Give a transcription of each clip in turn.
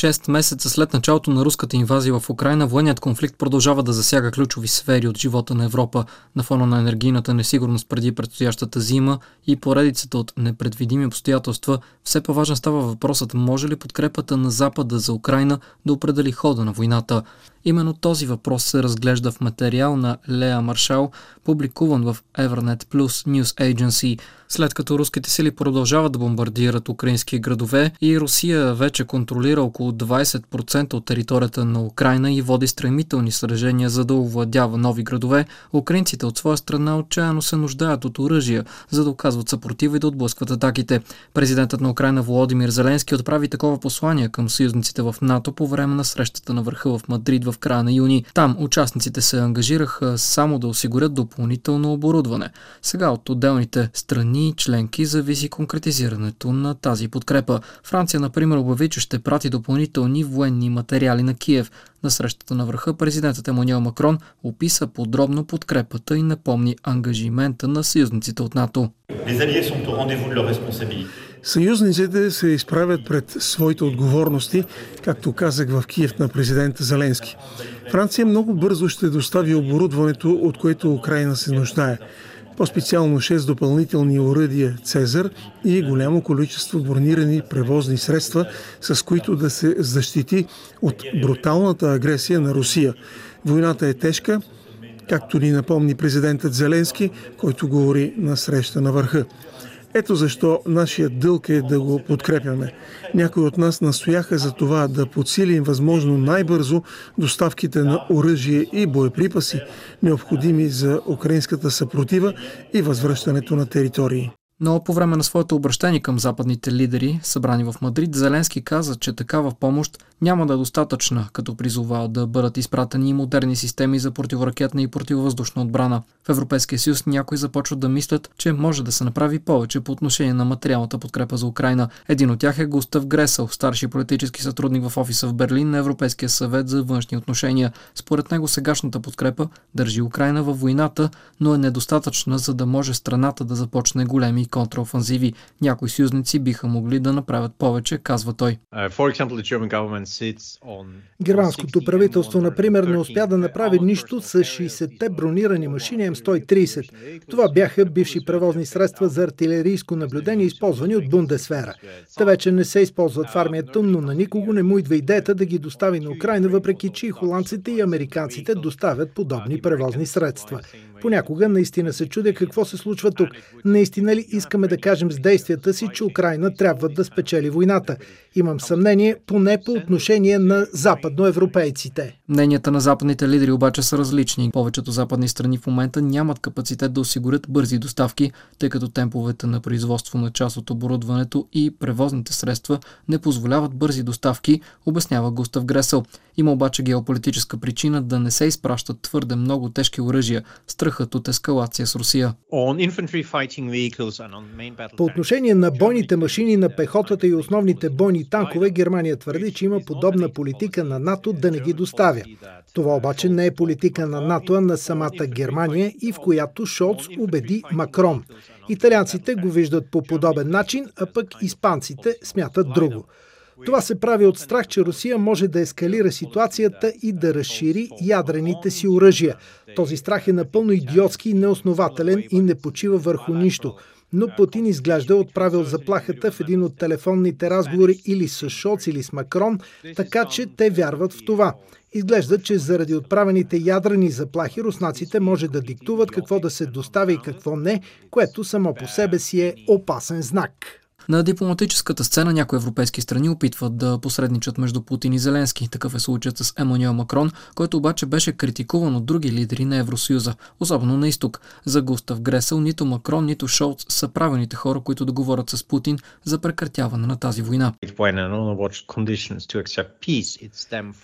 Шест месеца след началото на руската инвазия в Украина, военният конфликт продължава да засяга ключови сфери от живота на Европа на фона на енергийната несигурност преди предстоящата зима и поредицата от непредвидими обстоятелства. Все по-важен става въпросът може ли подкрепата на Запада за Украина да определи хода на войната. Именно този въпрос се разглежда в материал на Леа Маршал, публикуван в Evernet Plus News Agency, след като руските сили продължават да бомбардират украински градове и Русия вече контролира около 20% от територията на Украина и води стремителни сражения за да овладява нови градове, украинците от своя страна отчаяно се нуждаят от оръжия, за да оказват съпротива и да отблъскват атаките. Президентът на Украина Володимир Зеленски отправи такова послание към съюзниците в НАТО по време на срещата на върха в Мадрид в края на юни. Там участниците се ангажираха само да осигурят допълнително оборудване. Сега от отделните страни и членки зависи конкретизирането на тази подкрепа. Франция, например, обяви, че ще прати допълнителни военни материали на Киев. На срещата на върха президентът Емануел Макрон описа подробно подкрепата и напомни ангажимента на съюзниците от НАТО. Съюзниците се изправят пред своите отговорности, както казах в Киев на президента Зеленски. Франция много бързо ще достави оборудването, от което Украина се нуждае. По-специално 6 допълнителни оръдия Цезар и голямо количество бронирани превозни средства, с които да се защити от бруталната агресия на Русия. Войната е тежка, както ни напомни президентът Зеленски, който говори на среща на върха. Ето защо нашия дълг е да го подкрепяме. Някои от нас настояха за това да подсилим възможно най-бързо доставките на оръжие и боеприпаси, необходими за украинската съпротива и възвръщането на територии. Но по време на своето обращение към западните лидери, събрани в Мадрид, Зеленски каза, че такава помощ няма да е достатъчна, като призова да бъдат изпратени и модерни системи за противоракетна и противовъздушна отбрана. В Европейския съюз някои започват да мислят, че може да се направи повече по отношение на материалната подкрепа за Украина. Един от тях е Густав Гресъл, старши политически сътрудник в офиса в Берлин на Европейския съвет за външни отношения. Според него сегашната подкрепа държи Украина във войната, но е недостатъчна, за да може страната да започне големи контраофанзиви. Някои съюзници биха могли да направят повече, казва той. Германското правителство, например, не успя да направи нищо с 60-те бронирани машини М130. Това бяха бивши превозни средства за артилерийско наблюдение, използвани от Бундесфера. Те вече не се използват в армията, но на никого не му идва идеята да ги достави на Украина, въпреки че и холандците и американците доставят подобни превозни средства. Понякога наистина се чудя какво се случва тук. Наистина ли искаме да кажем с действията си, че Украина трябва да спечели войната? Имам съмнение, поне по отношение на западноевропейците. Мненията на западните лидери обаче са различни. Повечето западни страни в момента нямат капацитет да осигурят бързи доставки, тъй като темповете на производство на част от оборудването и превозните средства не позволяват бързи доставки, обяснява Густав Гресъл. Има обаче геополитическа причина да не се изпращат твърде много тежки оръжия, страхът от ескалация с Русия. По отношение на бойните машини на пехотата и основните бойни танкове, Германия твърди, че има подобна политика на НАТО да не ги доставя. Това обаче не е политика на НАТО, а на самата Германия и в която Шолц убеди Макрон. Италианците го виждат по подобен начин, а пък испанците смятат друго. Това се прави от страх, че Русия може да ескалира ситуацията и да разшири ядрените си оръжия. Този страх е напълно идиотски, неоснователен и не почива върху нищо. Но Путин изглежда отправил заплахата в един от телефонните разговори или с Шоц или с Макрон, така че те вярват в това. Изглежда, че заради отправените ядрени заплахи руснаците може да диктуват какво да се доставя и какво не, което само по себе си е опасен знак. На дипломатическата сцена някои европейски страни опитват да посредничат между Путин и Зеленски. Такъв е случаят с Емануел Макрон, който обаче беше критикуван от други лидери на Евросъюза, особено на изток. За Густав Гресъл нито Макрон, нито Шолц са правилните хора, които да говорят с Путин за прекратяване на тази война.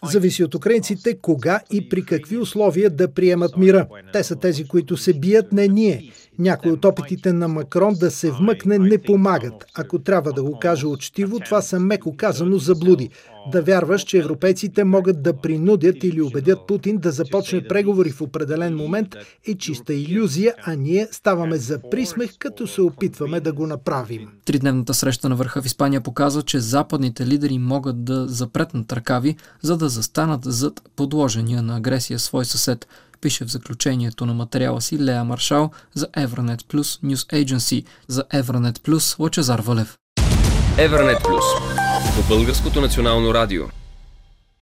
Зависи от украинците кога и при какви условия да приемат мира. Те са тези, които се бият, не ние. Някои от опитите на Макрон да се вмъкне не помагат. Ако трябва да го кажа учтиво, това са меко казано заблуди. Да вярваш, че европейците могат да принудят или убедят Путин да започне преговори в определен момент е чиста иллюзия, а ние ставаме за присмех, като се опитваме да го направим. Тридневната среща на върха в Испания показва, че западните лидери могат да запретнат ръкави, за да застанат зад подложения на агресия свой съсед пише в заключението на материала си Лея Маршал за Evranet Plus News Agency, за Evranet Plus Лачезар Валев. Evernet Plus по Българското национално радио.